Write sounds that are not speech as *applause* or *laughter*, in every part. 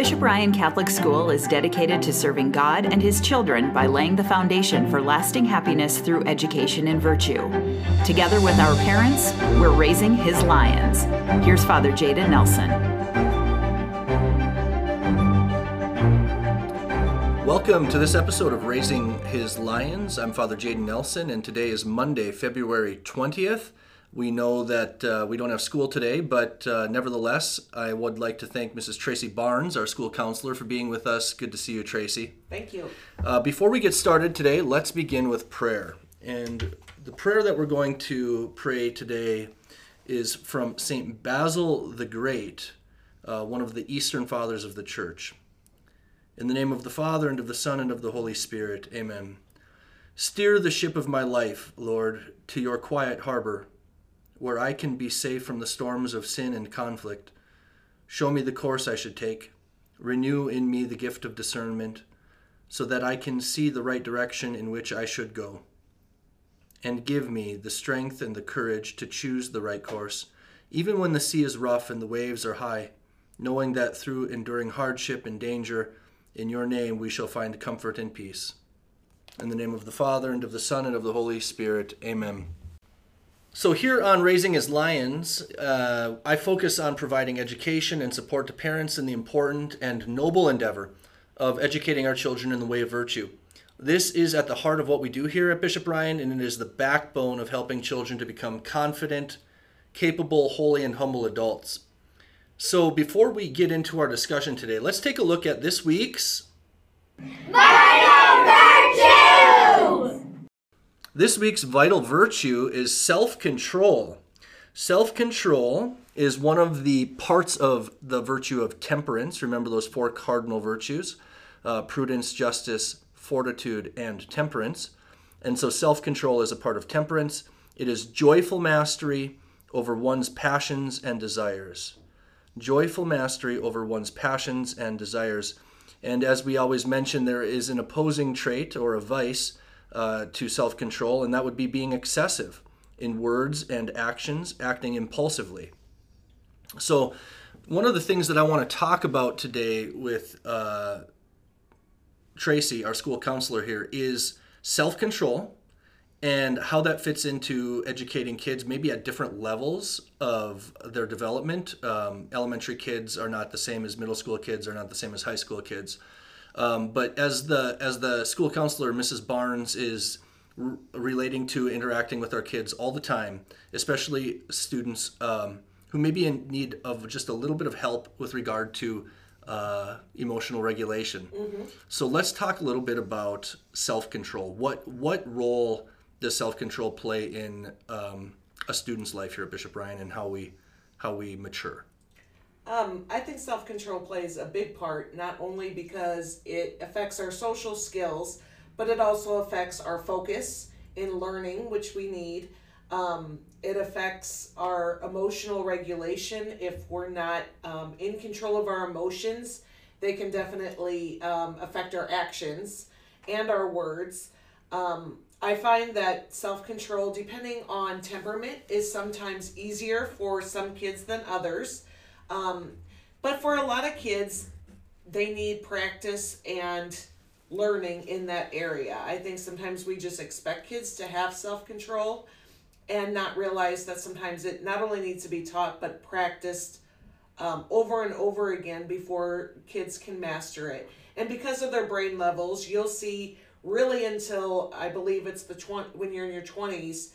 Bishop Ryan Catholic School is dedicated to serving God and His children by laying the foundation for lasting happiness through education and virtue. Together with our parents, we're raising His lions. Here's Father Jaden Nelson. Welcome to this episode of Raising His Lions. I'm Father Jaden Nelson, and today is Monday, February 20th. We know that uh, we don't have school today, but uh, nevertheless, I would like to thank Mrs. Tracy Barnes, our school counselor, for being with us. Good to see you, Tracy. Thank you. Uh, before we get started today, let's begin with prayer. And the prayer that we're going to pray today is from St. Basil the Great, uh, one of the Eastern Fathers of the Church. In the name of the Father, and of the Son, and of the Holy Spirit, amen. Steer the ship of my life, Lord, to your quiet harbor where I can be safe from the storms of sin and conflict. Show me the course I should take. Renew in me the gift of discernment, so that I can see the right direction in which I should go. And give me the strength and the courage to choose the right course, even when the sea is rough and the waves are high, knowing that through enduring hardship and danger, in your name we shall find comfort and peace. In the name of the Father, and of the Son, and of the Holy Spirit, amen. So, here on Raising His Lions, uh, I focus on providing education and support to parents in the important and noble endeavor of educating our children in the way of virtue. This is at the heart of what we do here at Bishop Ryan, and it is the backbone of helping children to become confident, capable, holy, and humble adults. So, before we get into our discussion today, let's take a look at this week's! This week's vital virtue is self control. Self control is one of the parts of the virtue of temperance. Remember those four cardinal virtues uh, prudence, justice, fortitude, and temperance. And so self control is a part of temperance. It is joyful mastery over one's passions and desires. Joyful mastery over one's passions and desires. And as we always mention, there is an opposing trait or a vice uh, to self control, and that would be being excessive in words and actions, acting impulsively. So, one of the things that I want to talk about today with uh, Tracy, our school counselor here, is self control and how that fits into educating kids, maybe at different levels of their development. Um, elementary kids are not the same as middle school kids, are not the same as high school kids. Um, but as the as the school counselor, Mrs. Barnes is r- relating to interacting with our kids all the time, especially students um, who may be in need of just a little bit of help with regard to uh, emotional regulation. So let's talk a little bit about self control. What what role does self control play in um, a student's life here at Bishop Ryan, and how we how we mature? Um, I think self control plays a big part, not only because it affects our social skills, but it also affects our focus in learning, which we need. Um, it affects our emotional regulation. If we're not um, in control of our emotions, they can definitely um, affect our actions and our words. Um, I find that self control, depending on temperament, is sometimes easier for some kids than others. Um, but for a lot of kids, they need practice and learning in that area. I think sometimes we just expect kids to have self control and not realize that sometimes it not only needs to be taught but practiced um, over and over again before kids can master it. And because of their brain levels, you'll see really until I believe it's the twenty when you're in your twenties.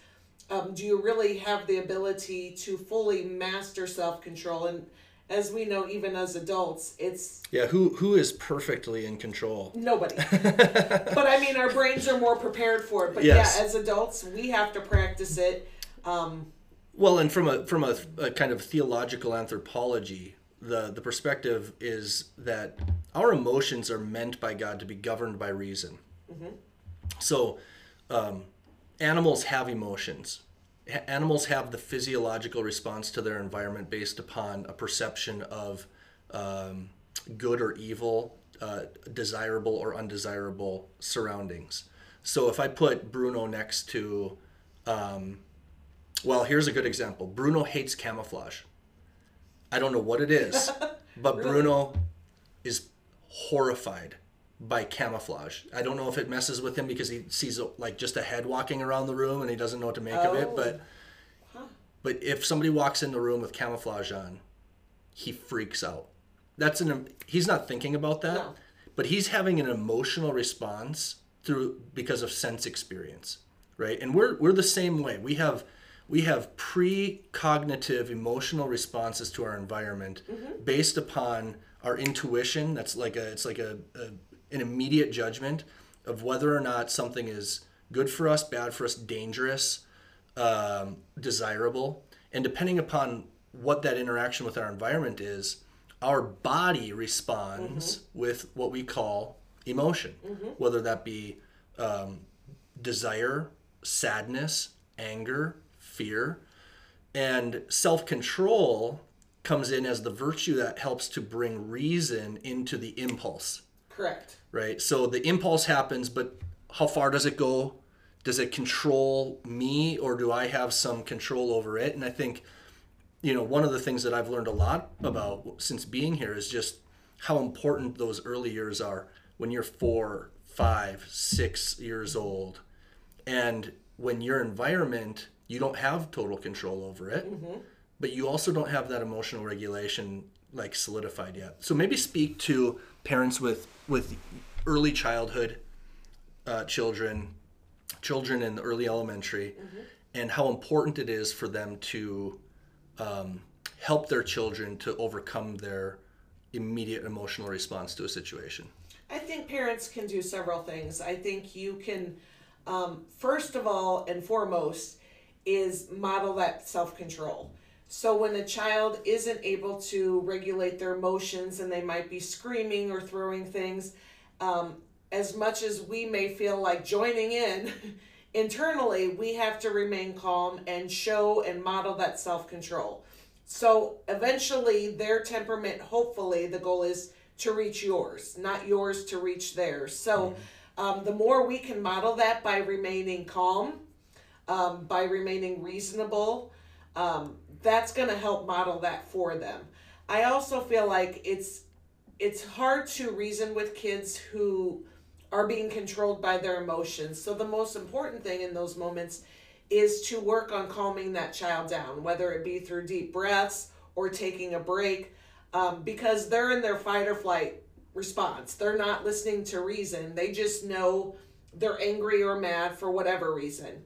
Um, do you really have the ability to fully master self control? And as we know, even as adults, it's Yeah, who who is perfectly in control? nobody. *laughs* but I mean, our brains are more prepared for it. But Yes. yeah, as adults, we have to practice it. Um, Well, and from a from a, a kind of theological anthropology, the the perspective is that our emotions are meant by God to be governed by reason. So, um, animals have emotions. Animals have the physiological response to their environment based upon a perception of um, good or evil, uh, desirable or undesirable surroundings. So, if I put Bruno next to um, well, here's a good example. Bruno hates camouflage. I don't know what it is, *laughs* but Bruno is horrified by camouflage. I don't know if it messes with him because he sees like just a head walking around the room and he doesn't know what to make of it. Oh. But but if somebody walks in the room with camouflage on, he freaks out. That's an he's not thinking about that, No. but he's having an emotional response through because of sense experience, right? And we're we're the same way. We have we have precognitive emotional responses to our environment mm-hmm. based upon our intuition. That's like a it's like a, a an immediate judgment of whether or not something is good for us, bad for us, dangerous, um, desirable. And depending upon what that interaction with our environment is, our body responds with what we call emotion, whether that be um, desire, sadness, anger, fear. And self control comes in as the virtue that helps to bring reason into the impulse Correct. right? So the impulse happens, but how far does it go? Does it control me or do I have some control over it? And I think, you know, one of the things that I've learned a lot about since being here is just how important those early years are when you're four, five, six years old. And when your environment, you don't have total control over it, mm-hmm. but you also don't have that emotional regulation like solidified yet. So maybe speak to parents with with early childhood uh, children, children in the early elementary, and how important it is for them to um, help their children to overcome their immediate emotional response to a situation. I think parents can do several things. I think you can, um, first of all and foremost, is model that self control. So when a child isn't able to regulate their emotions and they might be screaming or throwing things, um, as much as we may feel like joining in, *laughs* internally we have to remain calm and show and model that self control. So eventually, their temperament, hopefully, the goal is to reach yours, not yours to reach theirs. So, um, the more we can model that by remaining calm, um, by remaining reasonable, um, that's going to help model that for them. I also feel like it's it's hard to reason with kids who are being controlled by their emotions. So the most important thing in those moments is to work on calming that child down, whether it be through deep breaths or taking a break, um, because they're in their fight or flight response. They're not listening to reason. They just know they're angry or mad for whatever reason.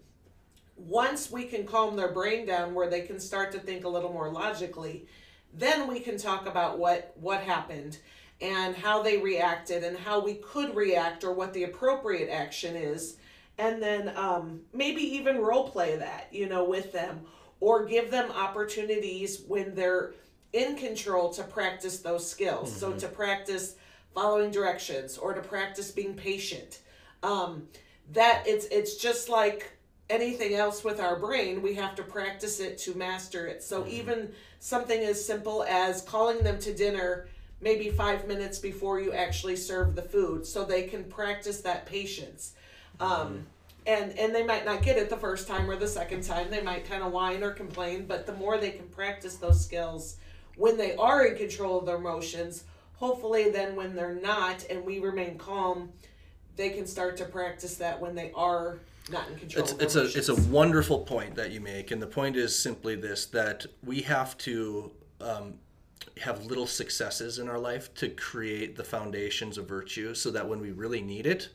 Once we can calm their brain down where they can start to think a little more logically, then we can talk about what what happened and how they reacted and how we could react or what the appropriate action is. And then um, maybe even role play that you know with them or give them opportunities when they're in control to practice those skills. So to practice following directions or to practice being patient. Um, that it's it's just like anything else with our brain we have to practice it to master it. So even something as simple as calling them to dinner maybe five minutes before you actually serve the food so they can practice that patience. Um, and and they might not get it the first time or the second time. They might kind of whine or complain but the more they can practice those skills when they are in control of their emotions hopefully then when they're not and we remain calm they can start to practice that when they are not in control It's, it's a it's a wonderful point that you make, and the point is simply this: that we have to um, have little successes in our life to create the foundations of virtue, so that when we really need it,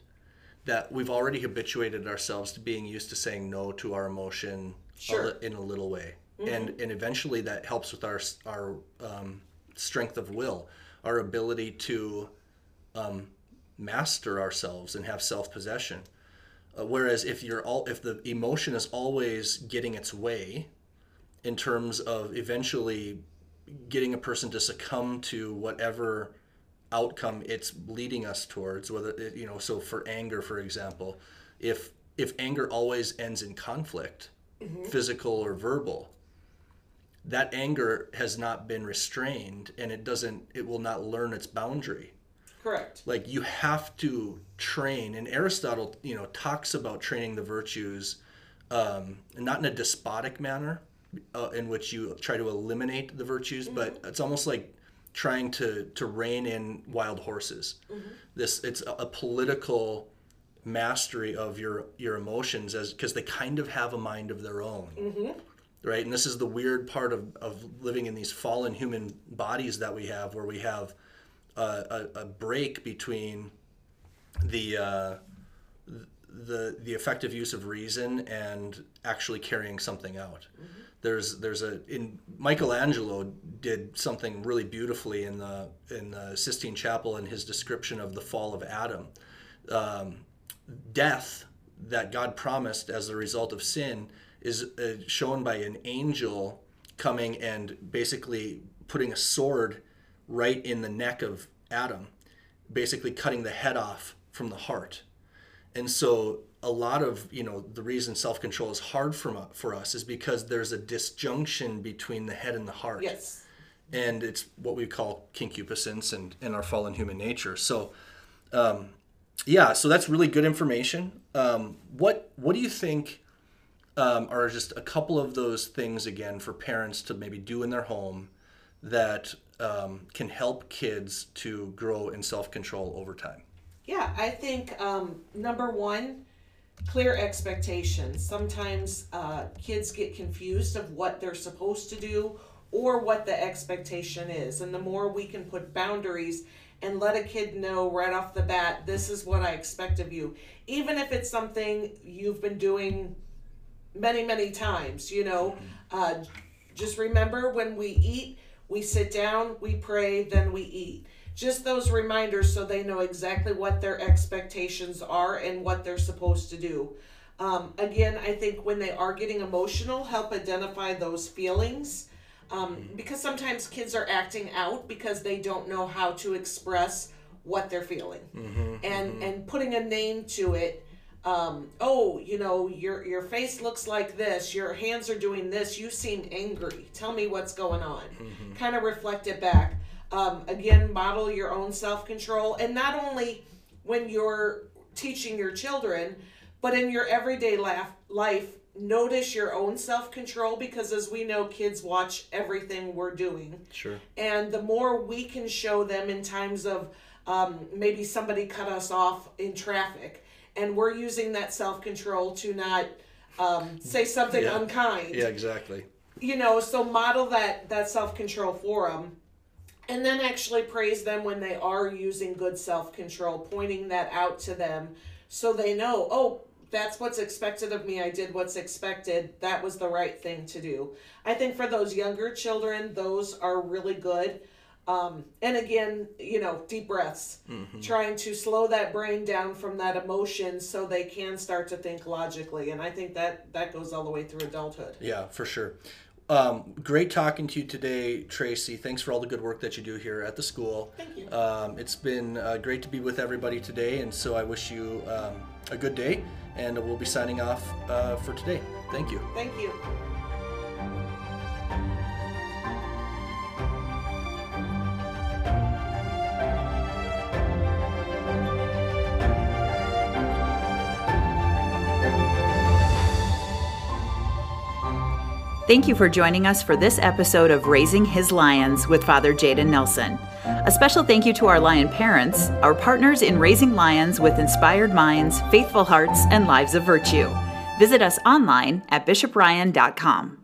that we've already habituated ourselves to being used to saying no to our emotion Sure. in a little way, and and eventually that helps with our our um, strength of will, our ability to um, master ourselves and have self possession. Uh, whereas if you're all if the emotion is always getting its way in terms of eventually getting a person to succumb to whatever outcome it's leading us towards whether it, you know so for anger for example if if anger always ends in conflict physical or verbal that anger has not been restrained and it doesn't it will not learn its boundary correct. Like you have to train and aristotle you know talks about training the virtues um, not in a despotic manner uh, in which you try to eliminate the virtues but it's almost like trying to to rein in wild horses. This it's a, a political mastery of your your emotions as because they kind of have a mind of their own. Right? And this is the weird part of, of living in these fallen human bodies that we have where we have a, a, a break between the uh, the the effective use of reason and actually carrying something out. There's there's a in Michelangelo did something really beautifully in the in the Sistine Chapel in his description of the fall of Adam. Um, death that God promised as a result of sin is uh, shown by an angel coming and basically putting a sword right in the neck of Adam, basically cutting the head off from the heart. And so a lot of, you know, the reason self-control is hard for, for us is because there's a disjunction between the head and the heart Yes. and it's what we call concupiscence and, and our fallen human nature. So, um, yeah, so that's really good information. Um, what what do you think um, are just a couple of those things again for parents to maybe do in their home that um, can help kids to grow in self control over time? Yeah, I think um, number one, clear expectations. Sometimes uh, kids get confused of what they're supposed to do or what the expectation is. And the more we can put boundaries and let a kid know right off the bat, this is what I expect of you, even if it's something you've been doing many, many times, you know. Uh, just remember when we eat, we sit down, we pray, then we eat. Just those reminders so they know exactly what their expectations are and what they're supposed to do. Um, again, I think when they are getting emotional, help identify those feelings. Um, because sometimes kids are acting out because they don't know how to express what they're feeling. and, and putting a name to it um, oh, you know, your your face looks like this, your hands are doing this, you seem angry. Tell me what's going on. Kind of reflect it back. Um, again, model your own self control, and not only when you're teaching your children, but in your everyday laugh, life. Notice your own self control because, as we know, kids watch everything we're doing. Sure. And the more we can show them in times of um, maybe somebody cut us off in traffic, and we're using that self control to not um, say something Yeah. unkind. Yeah, exactly. You know, so model that that self control for them, and then actually praise them when they are using good self control, pointing that out to them so they know, oh. That's what's expected of me. I did what's expected. That was the right thing to do. I think for those younger children, those are really good. Um, and again, you know, deep breaths, trying to slow that brain down from that emotion so they can start to think logically. And I think that that goes all the way through adulthood. Yeah, for sure. Um, great talking to you today, Tracy. Thanks for all the good work that you do here at the school. Thank you. Um, it's been uh, great to be with everybody today, and so I wish you um, a good day, and we'll be signing off uh, for today. Thank you. Thank you. Thank you for joining us for this episode of Raising His Lions with Father Jaden Nelson. A special thank you to our lion parents, our partners in raising lions with inspired minds, faithful hearts, and lives of virtue. Visit us online at bishopryan.com.